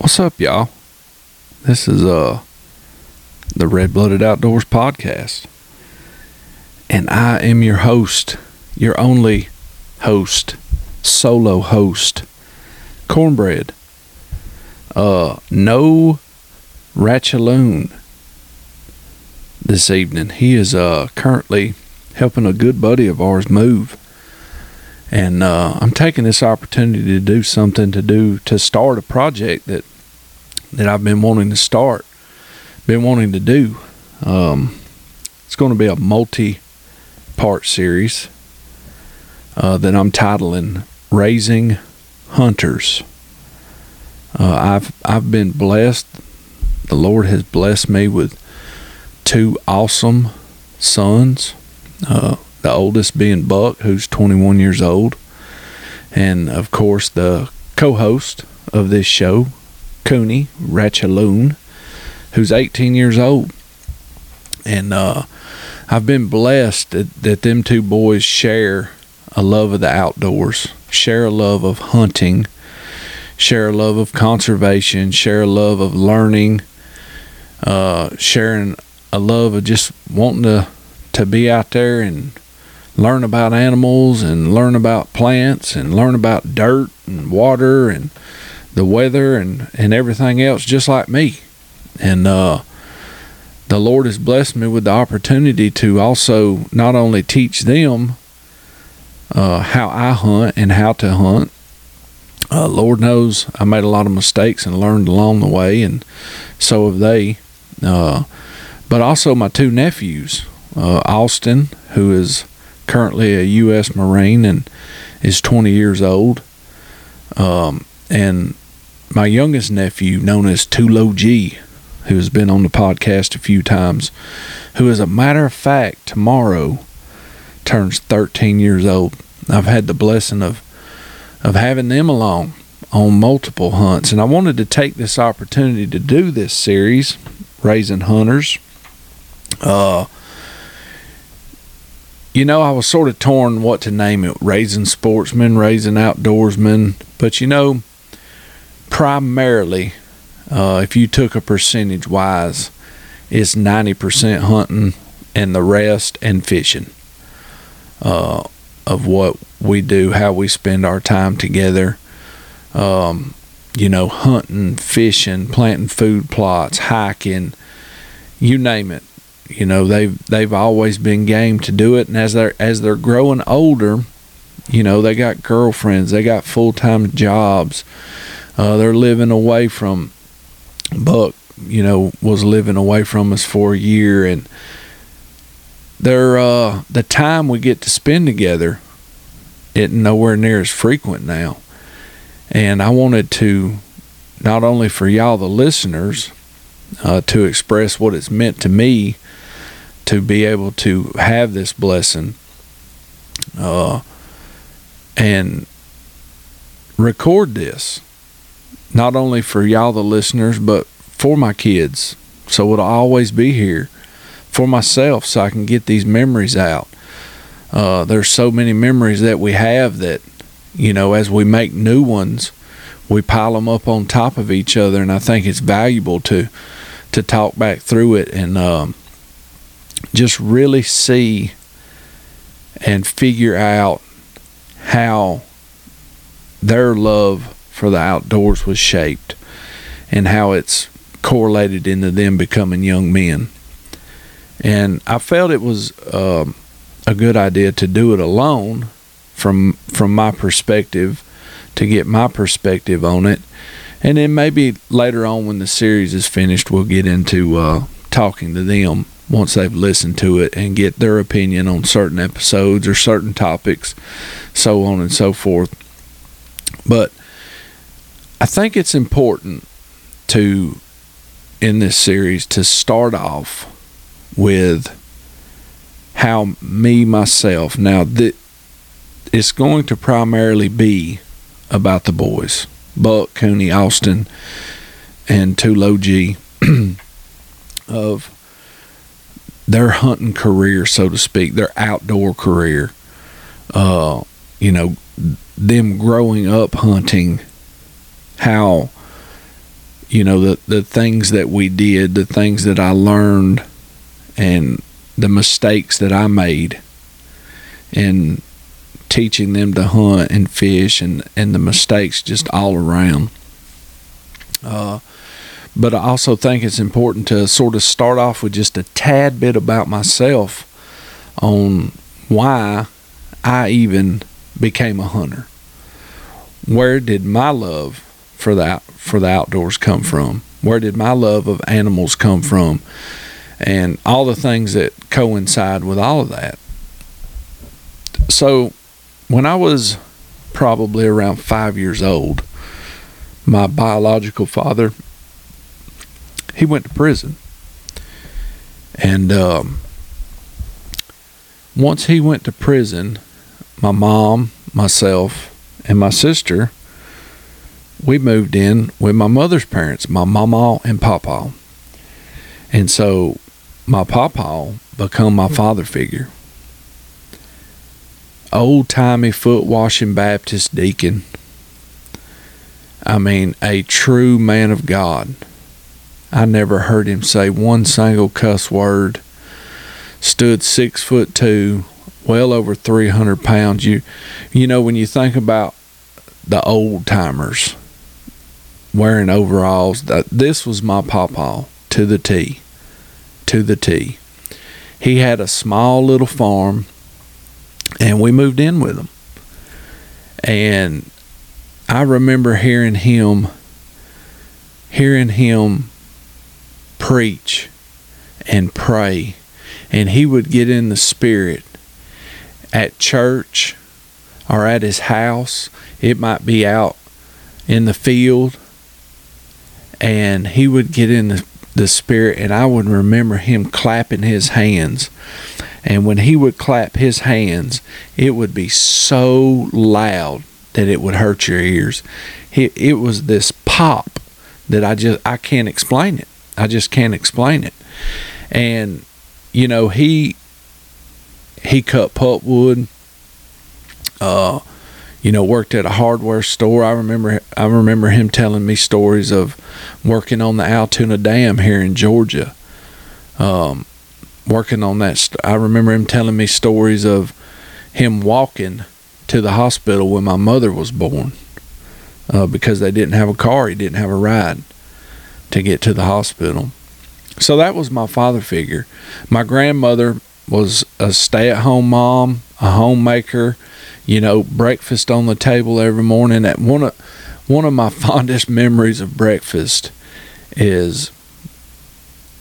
What's up, y'all? This is uh the Red Blooded Outdoors podcast. And I am your host, your only host, solo host, Cornbread. Uh no Ratchaloon this evening. He is uh currently helping a good buddy of ours move. And uh, I'm taking this opportunity to do something to do to start a project that that I've been wanting to start, been wanting to do. Um, it's going to be a multi-part series uh, that I'm titling "Raising Hunters." Uh, I've I've been blessed. The Lord has blessed me with two awesome sons. Uh, the oldest being Buck, who's 21 years old, and of course the co-host of this show, Cooney Ratchaloon, who's 18 years old. And uh, I've been blessed that, that them two boys share a love of the outdoors, share a love of hunting, share a love of conservation, share a love of learning, uh, sharing a love of just wanting to to be out there and learn about animals and learn about plants and learn about dirt and water and the weather and, and everything else just like me. And uh, the Lord has blessed me with the opportunity to also not only teach them uh, how I hunt and how to hunt. Uh, Lord knows I made a lot of mistakes and learned along the way, and so have they. Uh, but also my two nephews, uh, Austin, who is currently a U.S. Marine and is 20 years old, um, and my youngest nephew, known as Tulo G, who has been on the podcast a few times, who, as a matter of fact, tomorrow turns 13 years old. I've had the blessing of of having them along on multiple hunts, and I wanted to take this opportunity to do this series, raising hunters. Uh, you know, I was sort of torn what to name it, raising sportsmen, raising outdoorsmen, but you know, primarily, uh, if you took a percentage wise, it's 90% hunting and the rest and fishing uh, of what we do, how we spend our time together. Um, you know, hunting, fishing, planting food plots, hiking, you name it. You know, they've they've always been game to do it, and as they're as they're growing older, you know, they got girlfriends, they got full time jobs, uh, they're living away from Buck. You know, was living away from us for a year, and they're uh, the time we get to spend together, it nowhere near as frequent now. And I wanted to, not only for y'all the listeners, uh, to express what it's meant to me to be able to have this blessing, uh, and record this not only for y'all, the listeners, but for my kids. So it'll always be here for myself so I can get these memories out. Uh, there's so many memories that we have that, you know, as we make new ones, we pile them up on top of each other. And I think it's valuable to, to talk back through it and um, just really see and figure out how their love for the outdoors was shaped and how it's correlated into them becoming young men. And I felt it was um, a good idea to do it alone from from my perspective to get my perspective on it. And then maybe later on when the series is finished, we'll get into uh, talking to them once they've listened to it and get their opinion on certain episodes or certain topics, so on and so forth. But I think it's important to, in this series, to start off with how me, myself, now that it's going to primarily be about the boys Buck, Cooney, Austin, and Tulo G of their hunting career, so to speak, their outdoor career. Uh, you know, them growing up hunting how you know the the things that we did, the things that I learned, and the mistakes that I made, and teaching them to hunt and fish, and and the mistakes just all around. Uh, but I also think it's important to sort of start off with just a tad bit about myself on why I even became a hunter. Where did my love for that for the outdoors come from? Where did my love of animals come from? And all the things that coincide with all of that. So, when I was probably around five years old, my biological father he went to prison. And um, once he went to prison, my mom, myself, and my sister, we moved in with my mother's parents, my mama and papa. And so my papa become my father figure. Old timey foot washing Baptist deacon. I mean, a true man of God I never heard him say one single cuss word. Stood six foot two, well over three hundred pounds. You, you know, when you think about the old timers wearing overalls, that this was my pawpaw to the T, to the T. He had a small little farm, and we moved in with him. And I remember hearing him, hearing him preach and pray. And he would get in the spirit at church or at his house. It might be out in the field. And he would get in the, the spirit, and I would remember him clapping his hands. And when he would clap his hands, it would be so loud that it would hurt your ears. It, it was this pop that I just I can't explain it. I just can't explain it. And you know, he he cut pulpwood. Uh, you know, worked at a hardware store. I remember I remember him telling me stories of working on the Allatoona Dam here in Georgia. Um, working on that. St- I remember him telling me stories of him walking to the hospital when my mother was born uh, because they didn't have a car. He didn't have a ride to get to the hospital. So that was my father figure. My grandmother was a stay at home mom, a homemaker, you know, breakfast on the table every morning. At one of one of my fondest memories of breakfast is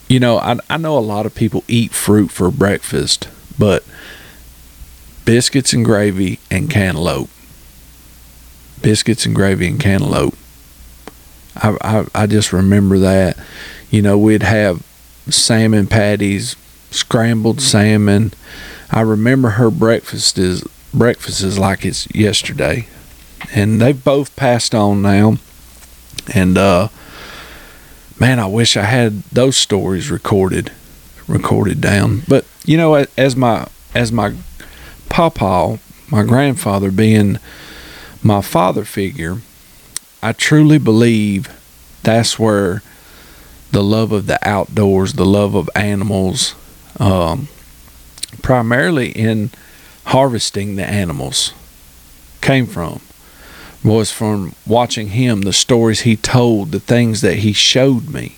you know, I I know a lot of people eat fruit for breakfast, but biscuits and gravy and cantaloupe. Biscuits and gravy and cantaloupe. I, I, I just remember that. You know, we'd have salmon patties, scrambled salmon. I remember her breakfast is breakfast is like it's yesterday, and they've both passed on now. And uh, man, I wish I had those stories recorded, recorded down. But you know, as my as my papa, my grandfather being my father figure, I truly believe that's where the love of the outdoors, the love of animals, um, primarily in harvesting the animals, came from. Was from watching him, the stories he told, the things that he showed me.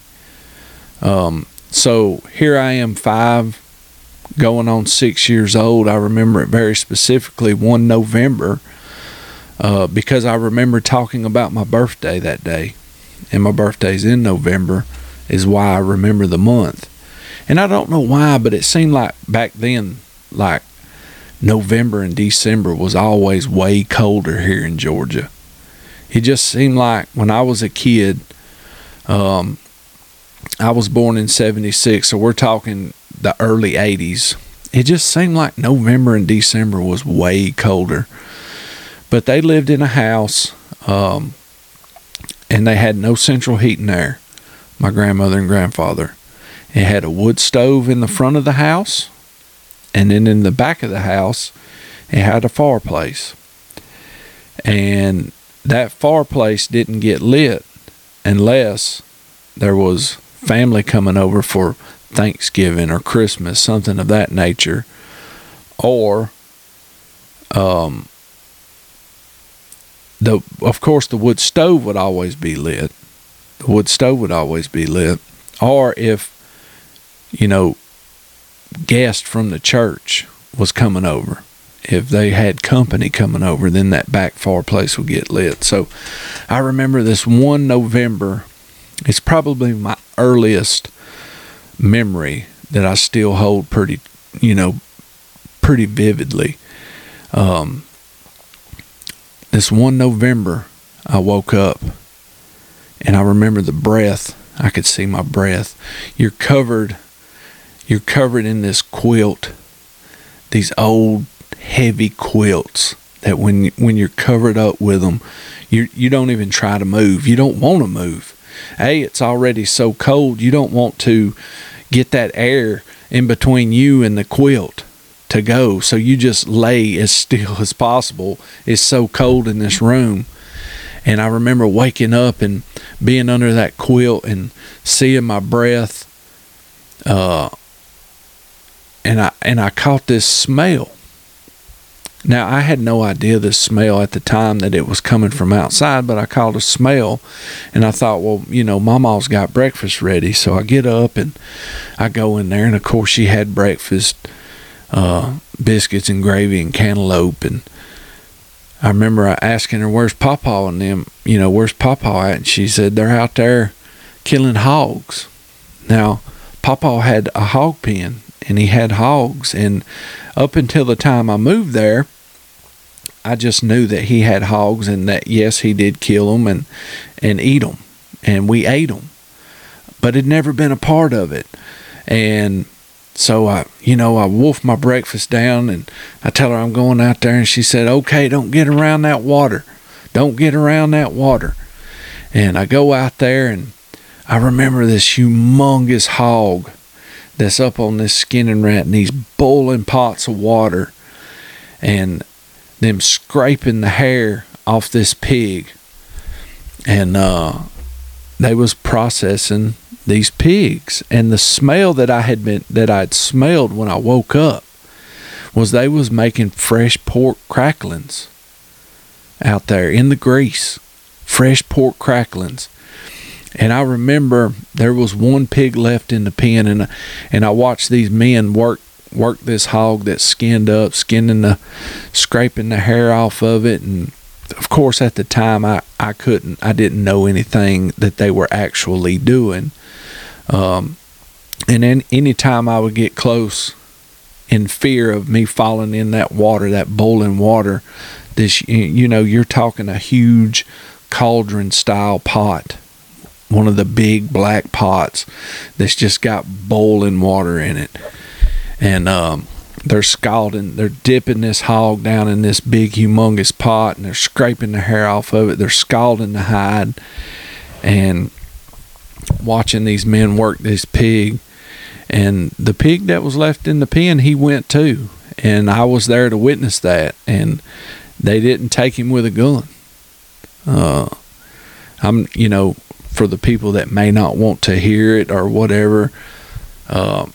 Um, so here I am, five, going on six years old. I remember it very specifically one November uh, because I remember talking about my birthday that day, and my birthday's in November, is why I remember the month. And I don't know why, but it seemed like back then, like November and December was always way colder here in Georgia. It just seemed like when I was a kid, um, I was born in 76, so we're talking the early 80s. It just seemed like November and December was way colder. But they lived in a house, um, and they had no central heating there. My grandmother and grandfather. It had a wood stove in the front of the house, and then in the back of the house, it had a fireplace. And that fireplace didn't get lit unless there was family coming over for Thanksgiving or Christmas, something of that nature, or um, the of course the wood stove would always be lit. The wood stove would always be lit, or if you know guest from the church was coming over. If they had company coming over, then that back fireplace would get lit. So I remember this one November. It's probably my earliest memory that I still hold pretty, you know, pretty vividly. Um, this one November, I woke up and I remember the breath. I could see my breath. You're covered, you're covered in this quilt, these old heavy quilts that when when you're covered up with them, you you don't even try to move. You don't want to move. Hey, it's already so cold. You don't want to get that air in between you and the quilt to go. So you just lay as still as possible. It's so cold in this room. And I remember waking up and being under that quilt and seeing my breath. Uh, and I and I caught this smell. Now I had no idea the smell at the time that it was coming from outside, but I caught a smell, and I thought, well, you know, Mama's got breakfast ready, so I get up and I go in there, and of course she had breakfast uh, biscuits and gravy and cantaloupe. And I remember asking her, "Where's Papa and them? You know, where's Papa at?" And she said, "They're out there killing hogs." Now, Papa had a hog pen, and he had hogs. And up until the time I moved there, I just knew that he had hogs, and that yes, he did kill them and and eat them, and we ate them, but had never been a part of it. And so I, you know, I wolf my breakfast down and I tell her I'm going out there and she said, "Okay, don't get around that water. Don't get around that water." And I go out there and I remember this humongous hog that's up on this skinning rat and these boiling pots of water and them scraping the hair off this pig. And uh they was processing these pigs. And the smell that I had been that I'd smelled when I woke up was they was making fresh pork cracklings out there in the grease fresh pork cracklings. And I remember there was one pig left in the pen and and I watched these men work work this hog that's skinned up skinning the scraping the hair off of it and of course at the time I, I couldn't I didn't know anything that they were actually doing um, and then anytime I would get close in fear of me falling in that water, that boiling water, this, you know, you're talking a huge cauldron style pot, one of the big black pots that's just got boiling water in it. And, um, they're scalding, they're dipping this hog down in this big, humongous pot and they're scraping the hair off of it. They're scalding the hide. And watching these men work this pig. And the pig that was left in the pen, he went too. And I was there to witness that. And they didn't take him with a gun. Uh, I'm, you know, for the people that may not want to hear it or whatever, uh,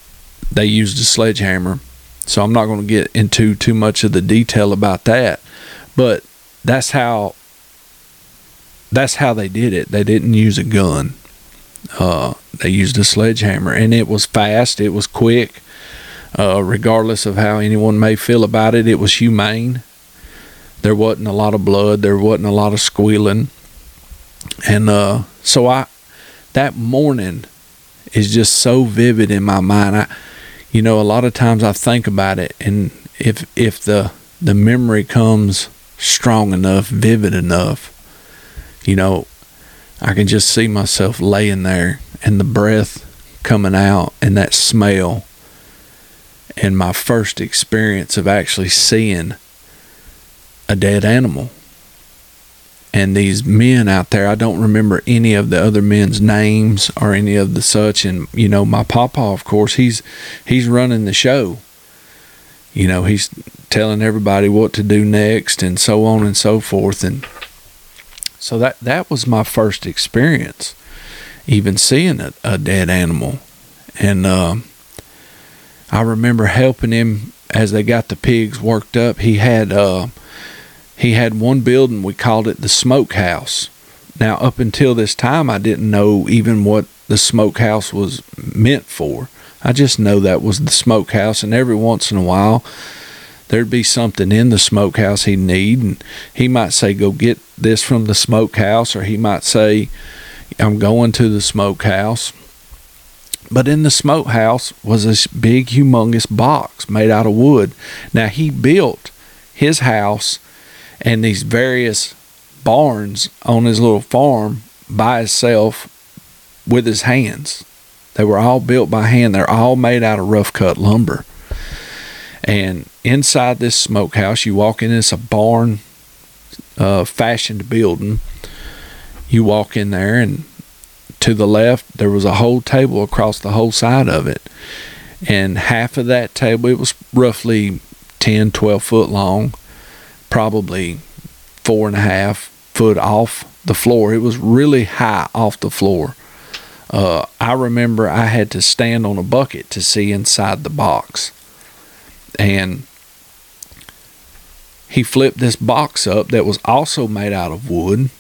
they used a sledgehammer. So I'm not going to get into too much of the detail about that. But that's how that's how they did it. They didn't use a gun. Uh, they used a sledgehammer, and it was fast. It was quick. Uh, regardless of how anyone may feel about it, it was humane. There wasn't a lot of blood. There wasn't a lot of squealing, and uh, so I that morning is just so vivid in my mind. I, you know, a lot of times I think about it, and if if the the memory comes strong enough, vivid enough, you know, I can just see myself laying there and the breath coming out and that smell and my first experience of actually seeing a dead animal. And these men out there, I don't remember any of the other men's names or any of the such. And you know, my papa, of course, he's he's running the show. You know, he's telling everybody what to do next and so on and so forth. And so that that was my first experience even seeing a, a dead animal. And uh, I remember helping him as they got the pigs worked up. He had uh, he had one building we called it the smokehouse. Now, up until this time, I didn't know even what the smokehouse was meant for. I just know that was the smokehouse, and every once in a while, there'd be something in the smokehouse he'd need, and he might say, "Go get this from the smokehouse," or he might say, "I'm going to the smokehouse." But in the smokehouse was this big, humongous box made out of wood. Now he built his house and these various barns on his little farm by himself with his hands. They were all built by hand. They're all made out of rough cut lumber. And inside this smokehouse, you walk in, it's a barn uh, fashioned building. You walk in there, and to the left, there was a whole table across the whole side of it. And half of that table, it was roughly 10, 12 foot long, probably four and a half foot off the floor. It was really high off the floor. Uh, I remember I had to stand on a bucket to see inside the box. And he flipped this box up that was also made out of wood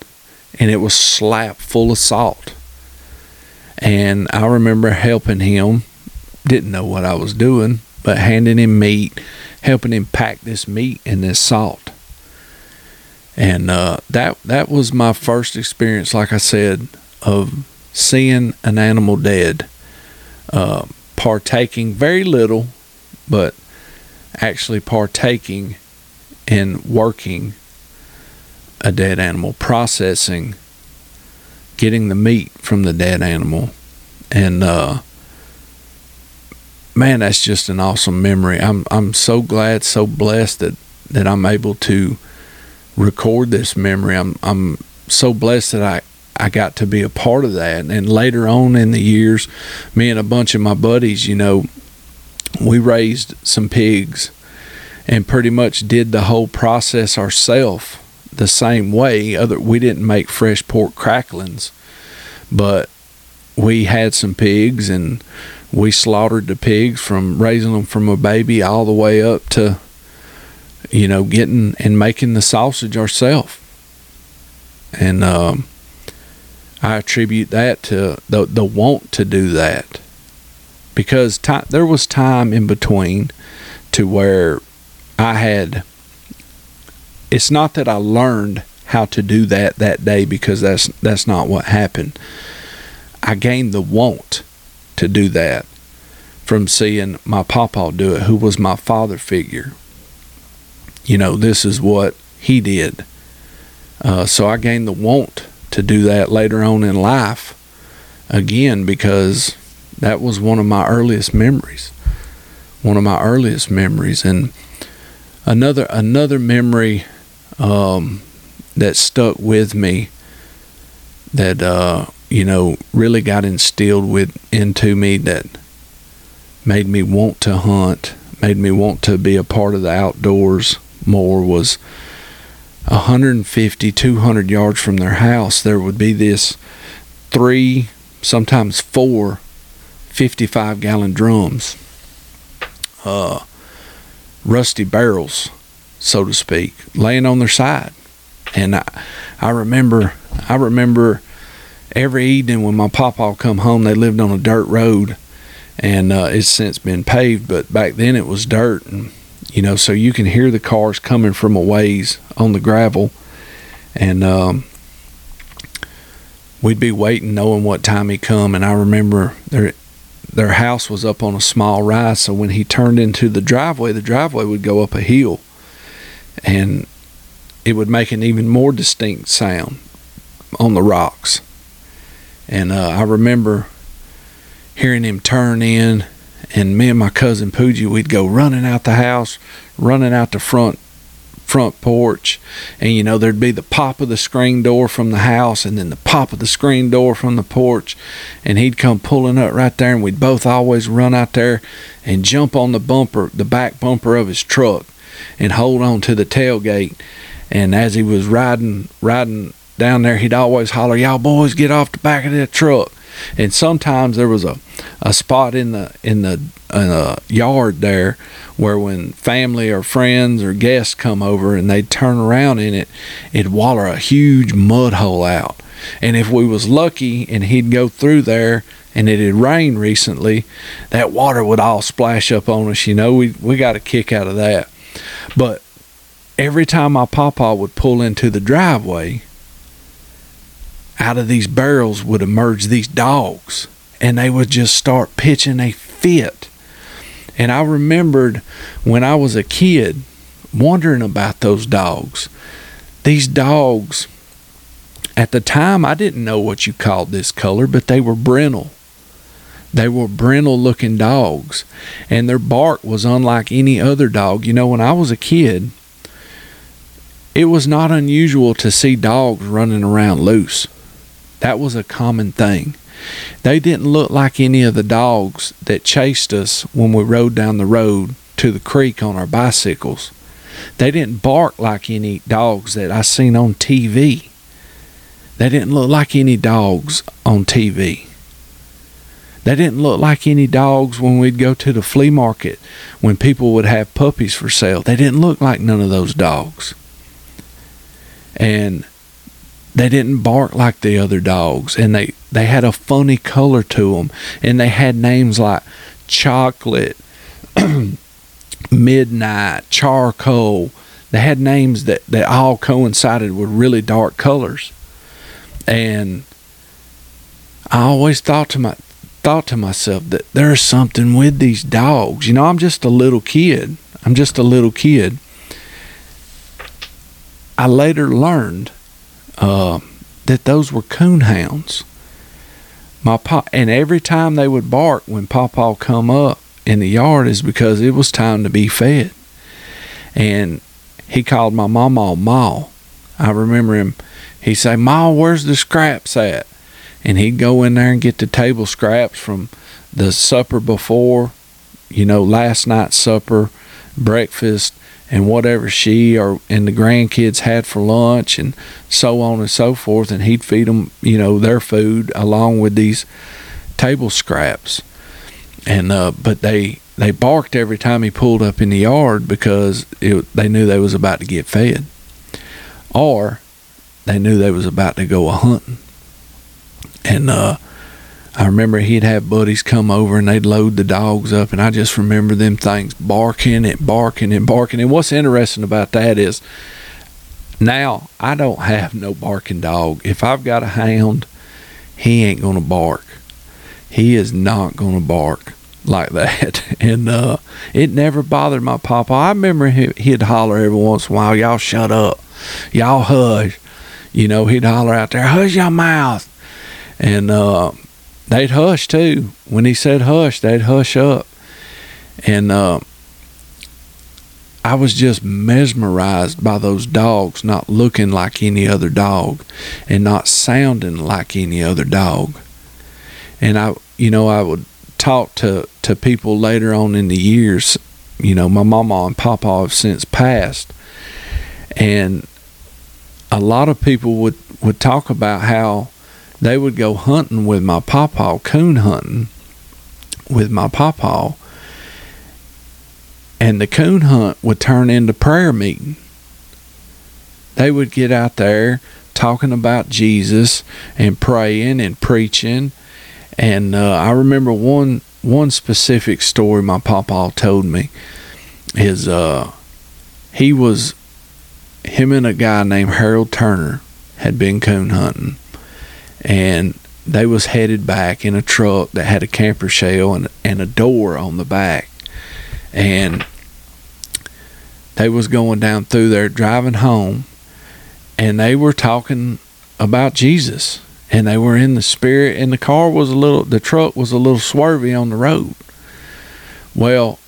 and it was slapped full of salt. And I remember helping him, didn't know what I was doing, but handing him meat, helping him pack this meat and this salt. And uh, that that was my first experience, like I said, of seeing an animal dead, uh, partaking very little, but actually partaking in working a dead animal, processing, getting the meat from the dead animal, and uh, man, that's just an awesome memory. I'm I'm so glad, so blessed that that I'm able to record this memory. I'm I'm so blessed that I I got to be a part of that. And later on in the years, me and a bunch of my buddies, you know, we raised some pigs and pretty much did the whole process ourselves the same way. Other we didn't make fresh pork cracklings, but we had some pigs and we slaughtered the pigs from raising them from a baby all the way up to you know getting and making the sausage ourselves. And um, I attribute that to the the want to do that because time, there was time in between to where I had. It's not that I learned how to do that that day because that's that's not what happened. I gained the want to do that from seeing my papa do it, who was my father figure. You know, this is what he did. Uh, so I gained the want to do that later on in life again because that was one of my earliest memories. One of my earliest memories, and another another memory um, that stuck with me that uh, you know really got instilled with into me that made me want to hunt, made me want to be a part of the outdoors more was 150, 200 yards from their house, there would be this three, sometimes four 55 gallon drums, uh, rusty barrels, so to speak, laying on their side. And I, I remember, I remember every evening when my papa come home, they lived on a dirt road, and uh, it's since been paved, but back then it was dirt, and you know, so you can hear the cars coming from a ways on the gravel, and um, we'd be waiting, knowing what time he come. And I remember their their house was up on a small rise, so when he turned into the driveway, the driveway would go up a hill, and it would make an even more distinct sound on the rocks. And uh, I remember hearing him turn in and me and my cousin Pooji, we'd go running out the house, running out the front front porch, and you know there'd be the pop of the screen door from the house, and then the pop of the screen door from the porch, and he'd come pulling up right there, and we'd both always run out there and jump on the bumper, the back bumper of his truck, and hold on to the tailgate. And as he was riding riding down there, he'd always holler, "Y'all boys, get off the back of that truck." And sometimes there was a, a spot in the in the in the yard there where when family or friends or guests come over and they'd turn around in it, it'd water a huge mud hole out. And if we was lucky and he'd go through there and it had rained recently, that water would all splash up on us. You know, we we got a kick out of that. But every time my papa would pull into the driveway, out of these barrels would emerge these dogs, and they would just start pitching a fit. And I remembered when I was a kid wondering about those dogs. These dogs, at the time, I didn't know what you called this color, but they were brindle. They were brindle looking dogs, and their bark was unlike any other dog. You know, when I was a kid, it was not unusual to see dogs running around loose. That was a common thing. They didn't look like any of the dogs that chased us when we rode down the road to the creek on our bicycles. They didn't bark like any dogs that I seen on TV. They didn't look like any dogs on TV. They didn't look like any dogs when we'd go to the flea market when people would have puppies for sale. They didn't look like none of those dogs. And they didn't bark like the other dogs and they they had a funny color to them and they had names like chocolate midnight charcoal. They had names that that all coincided with really dark colors. And i always thought to my thought to myself that there's something with these dogs. You know i'm just a little kid. I'm just a little kid. I later learned uh, that those were coon hounds. My pop, and every time they would bark when Papa come up in the yard is because it was time to be fed. And he called my mama Ma. I remember him. He'd say, Ma, where's the scraps at? And he'd go in there and get the table scraps from the supper before, you know, last night's supper, breakfast, and whatever she or and the grandkids had for lunch and so on and so forth and he'd feed them you know their food along with these table scraps. And uh, but they they barked every time he pulled up in the yard because it, they knew they was about to get fed. Or they knew they was about to go a hunting. And uh I remember he'd have buddies come over and they'd load the dogs up, and I just remember them things barking and barking and barking. And what's interesting about that is now I don't have no barking dog. If I've got a hound, he ain't gonna bark. He is not gonna bark like that. And uh, it never bothered my papa. I remember he, he'd holler every once in a while, "Y'all shut up, y'all hush." You know, he'd holler out there, "Hush your mouth." And uh, they'd hush too. When he said hush, they'd hush up. And uh, I was just mesmerized by those dogs not looking like any other dog and not sounding like any other dog. And I, you know, I would talk to, to people later on in the years. You know, my mama and papa have since passed. And a lot of people would, would talk about how they would go hunting with my pawpaw, coon hunting with my pawpaw, and the coon hunt would turn into prayer meeting. They would get out there talking about Jesus and praying and preaching. And uh, I remember one one specific story my papa told me is uh, he was him and a guy named Harold Turner had been coon hunting and they was headed back in a truck that had a camper shell and, and a door on the back. And they was going down through there driving home and they were talking about jesus and they were in the spirit and the car was a little the truck was a little swervy on the road. Well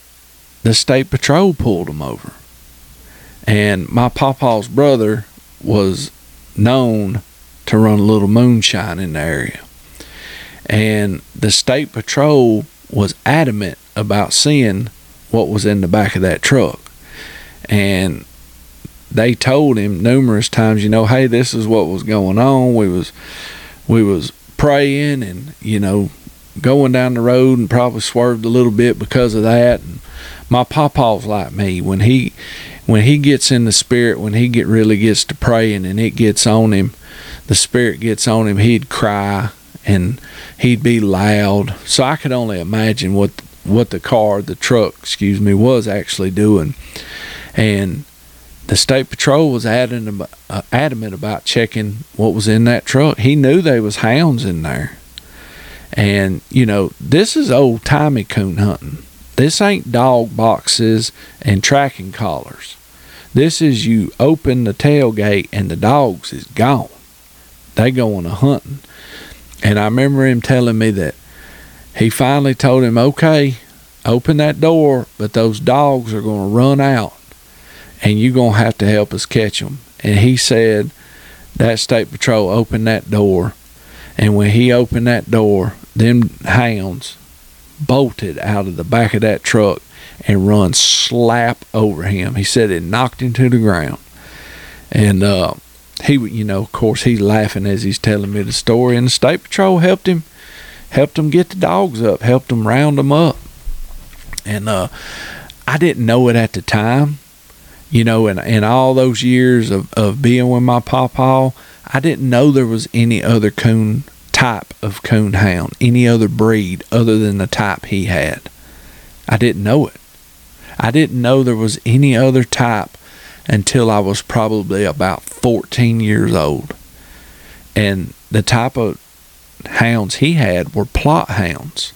the state patrol pulled them over and my papa's brother was known to run a little moonshine in the area. And the state patrol was adamant about seeing what was in the back of that truck. And they told him numerous times, you know, hey, this is what was going on. We was we was praying and, you know, going down the road and probably swerved a little bit because of that. And my papa's like me. When he when he gets in the spirit, when he get really gets to praying and it gets on him, the spirit gets on him, he'd cry and he'd be loud. So I could only imagine what what the car, the truck, excuse me, was actually doing. And the state patrol was adamant about, uh, adamant about checking what was in that truck. He knew there was hounds in there. And you know, this is old timey coon hunting. This ain't dog boxes and tracking collars. This is you open the tailgate and the dogs is gone. They going a hunting. And I remember him telling me that he finally told him, okay, open that door, but those dogs are going to run out and you're going to have to help us catch them. And he said that state patrol opened that door. And when he opened that door, them hounds bolted out of the back of that truck and run slap over him. He said it knocked him to the ground. And uh, he, you know, of course, he's laughing as he's telling me the story. And the state patrol helped him, helped him get the dogs up, helped him round them up. And uh, I didn't know it at the time, you know, and in all those years of, of being with my pawpaw, I didn't know there was any other coon type of coon hound, any other breed other than the type he had. I didn't know it. I didn't know there was any other type until I was probably about 14 years old. And the type of hounds he had were Plott hounds.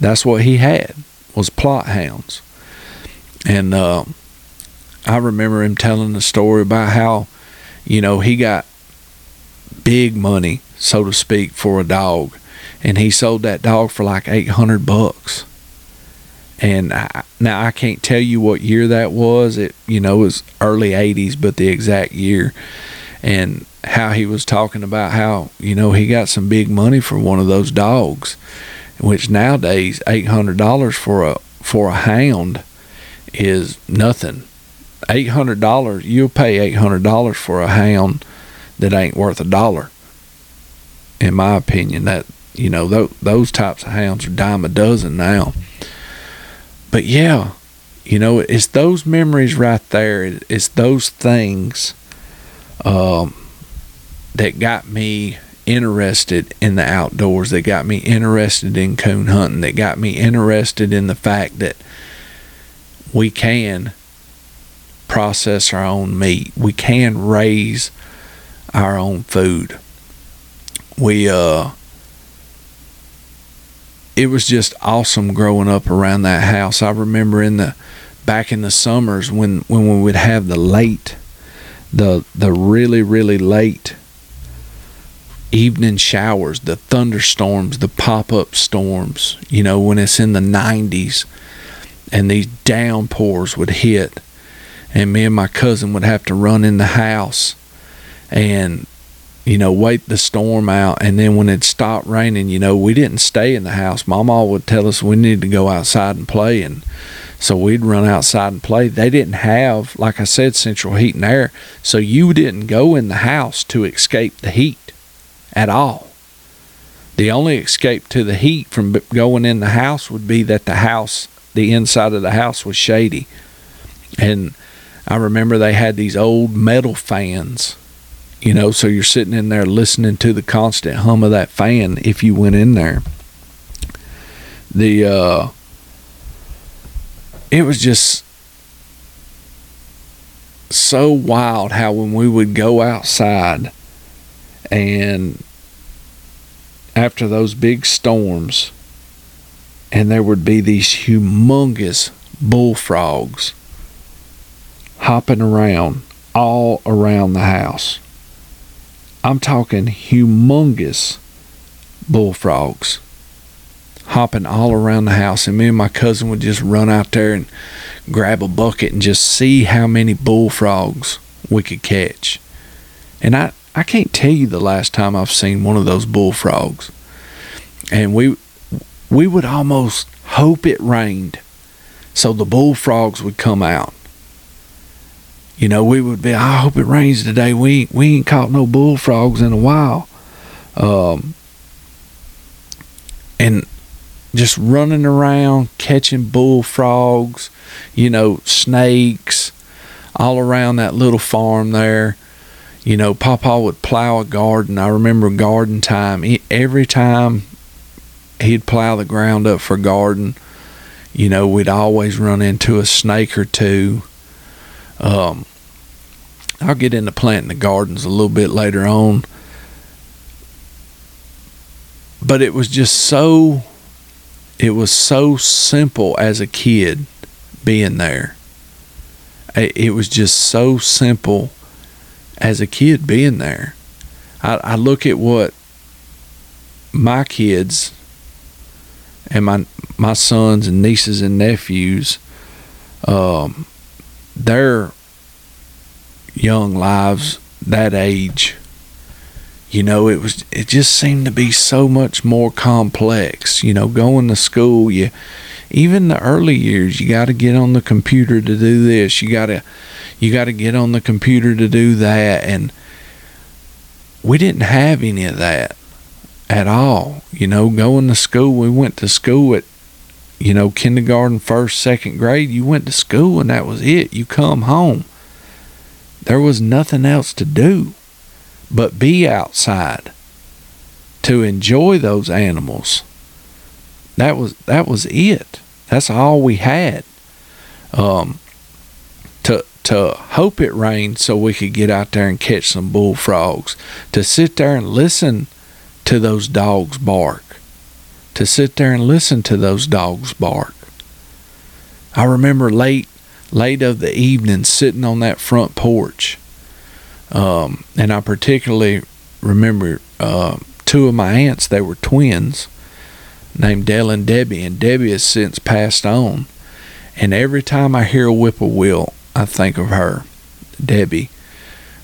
That's what he had was Plott hounds. And uh, I remember him telling the story about how, you know, he got big money, so to speak, for a dog, and he sold that dog for like eight hundred bucks. And I, now I can't tell you what year that was. It you know was early '80s, but the exact year, and how he was talking about how you know he got some big money for one of those dogs, which nowadays eight hundred dollars for a for a hound is nothing eight hundred dollars, you'll pay eight hundred dollars for a hound that ain't worth a dollar. In my opinion, that you know th- those types of hounds are dime a dozen now. But yeah, you know it's those memories right there. It's those things um, that got me interested in the outdoors. That got me interested in coon hunting. That got me interested in the fact that we can process our own meat. We can raise our own food. We uh it was just awesome growing up around that house. I remember in the back in the summers when when we would have the late the the really really late evening showers, the thunderstorms, the pop-up storms, you know, when it's in the 90s and these downpours would hit and me and my cousin would have to run in the house and you know wait the storm out. And then when it stopped raining you know we didn't stay in the house. Mama would tell us we needed to go outside and play. And so we'd run outside and play. They didn't have like i said central heat and air. So you didn't go in the house to escape the heat at all. The only escape to the heat from going in the house would be that the house the inside of the house was shady. And I remember they had these old metal fans, you know, so you're sitting in there listening to the constant hum of that fan if you went in there. The uh it was just so wild how when we would go outside and after those big storms and there would be these humongous bullfrogs hopping around all around the house. I'm talking humongous bullfrogs hopping all around the house. And me and my cousin would just run out there and grab a bucket and just see how many bullfrogs we could catch. And I, I can't tell you the last time I've seen one of those bullfrogs. And we we would almost hope it rained so the bullfrogs would come out you know, we would be, I hope it rains today. We we ain't caught no bullfrogs in a while. Um, and just running around catching bullfrogs, you know, snakes all around that little farm there. You know, Papa would plow a garden. I remember garden time. He, every time he'd plow the ground up for garden, you know, we'd always run into a snake or two. Um, I'll get into planting the gardens a little bit later on. But it was just so it was so simple as a kid being there. It was just so simple as a kid being there. I, I look at what my kids and my my sons and nieces and nephews, um, their young lives that age you know it was it just seemed to be so much more complex you know going to school you even the early years you got to get on the computer to do this you got to you got to get on the computer to do that and we didn't have any of that at all you know going to school we went to school at you know kindergarten first second grade you went to school and that was it you come home there was nothing else to do but be outside to enjoy those animals. That was that was it. That's all we had. Um, to to hope it rained so we could get out there and catch some bullfrogs. To sit there and listen to those dogs bark. To sit there and listen to those dogs bark. I remember late late of the evening sitting on that front porch um, and I particularly remember uh, two of my aunts, they were twins named Dell and Debbie, and Debbie has since passed on. And every time I hear a whippoorwill, I think of her, Debbie,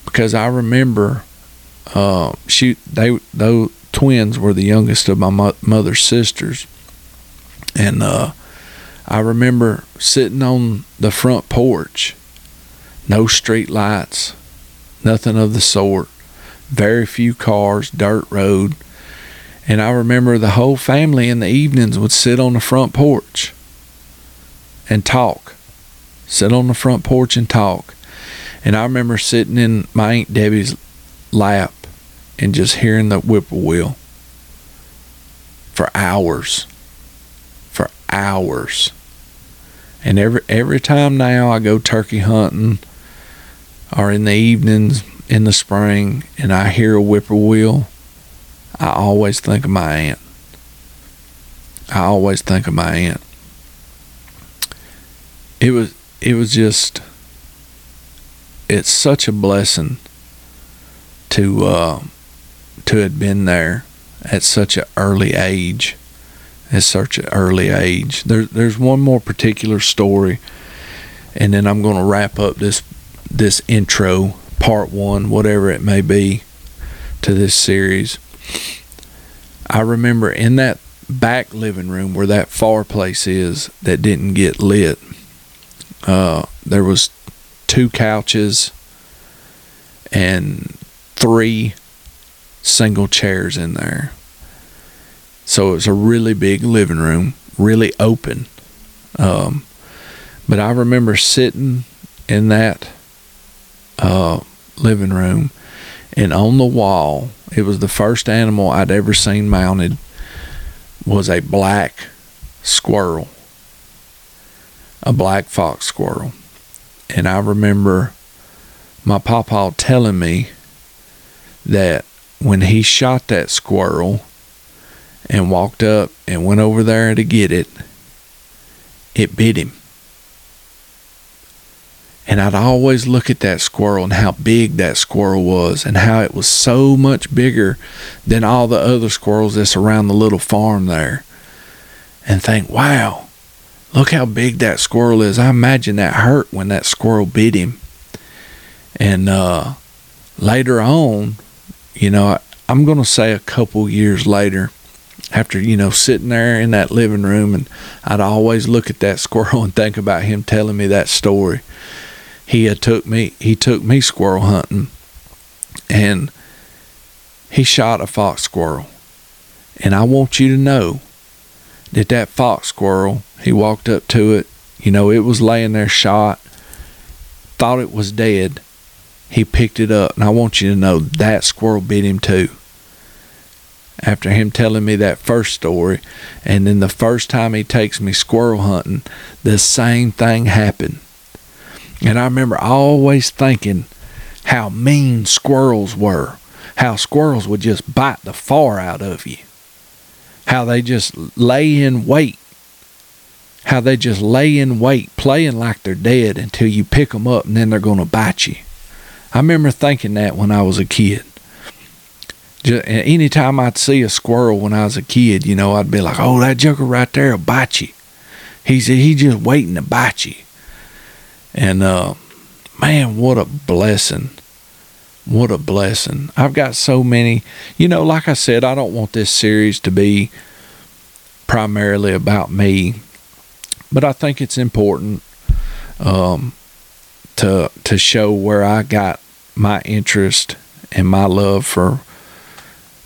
because I remember uh, she they those twins were the youngest of my mo- mother's sisters, and uh, I remember sitting on the front porch, no street lights, nothing of the sort. Very few cars, dirt road. And I remember the whole family in the evenings would sit on the front porch and talk. Sit on the front porch and talk. And I remember sitting in my Aunt Debbie's lap and just hearing the whippoorwill for hours. For hours. And every every time now I go turkey hunting or in the evenings in the spring and I hear a whippoorwill, I always think of my aunt. I always think of my aunt. It was it was just it's such a blessing to uh, to have been there at such an early age. At such an early age. There, there's one more particular story, and then I'm going to wrap up this this intro, part one, whatever it may be, to this series. I remember in that back living room where that fireplace is that didn't get lit, uh, there was two couches and three single chairs in there. So it was a really big living room, really open. Um, but I remember sitting in that uh, living room, and on the wall, it was the first animal I'd ever seen mounted, was a black squirrel, a black fox squirrel. And I remember my papa telling me that when he shot that squirrel and walked up and went over there to get it, it bit him. And I'd always look at that squirrel and how big that squirrel was and how it was so much bigger than all the other squirrels that's around the little farm there. And think, wow, look how big that squirrel is. I imagine that hurt when that squirrel bit him. And uh, later on, you know, I'm going to say a couple years later, after you know sitting there in that living room and I'd always look at that squirrel and think about him telling me that story he had took me he took me squirrel hunting and he shot a fox squirrel and i want you to know that that fox squirrel, he walked up to it, you know, it was laying there shot, thought it was dead. He picked it up, and I want you to know that squirrel bit him too. After him telling me that first story, and then the first time he takes me squirrel hunting, the same thing happened. And I remember always thinking how mean squirrels were, how squirrels would just bite the far out of you, how they just lay in wait, how they just lay in wait, playing like they're dead until you pick them up and then they're going to bite you. I remember thinking that when I was a kid. Anytime I'd see a squirrel when I was a kid, you know, I'd be like, "Oh, that joker right there will bite you." He's he just waiting to bite you. And uh, man, what a blessing! What a blessing! I've got so many. You know, like I said, I don't want this series to be primarily about me, but I think it's important um, to to show where I got my interest and my love for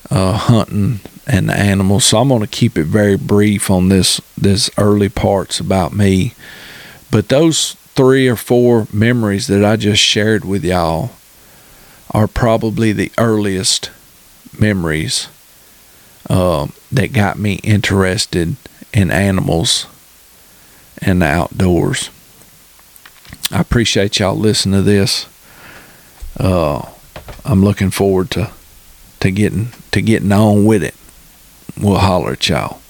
uh, hunting and the animals. So I'm going to keep it very brief on this this early parts about me. But those three or four memories that I just shared with y'all are probably the earliest memories uh, that got me interested in animals and the outdoors. I appreciate y'all listening to this. Uh, I'm looking forward to to getting to getting on with it. We'll holler at y'all.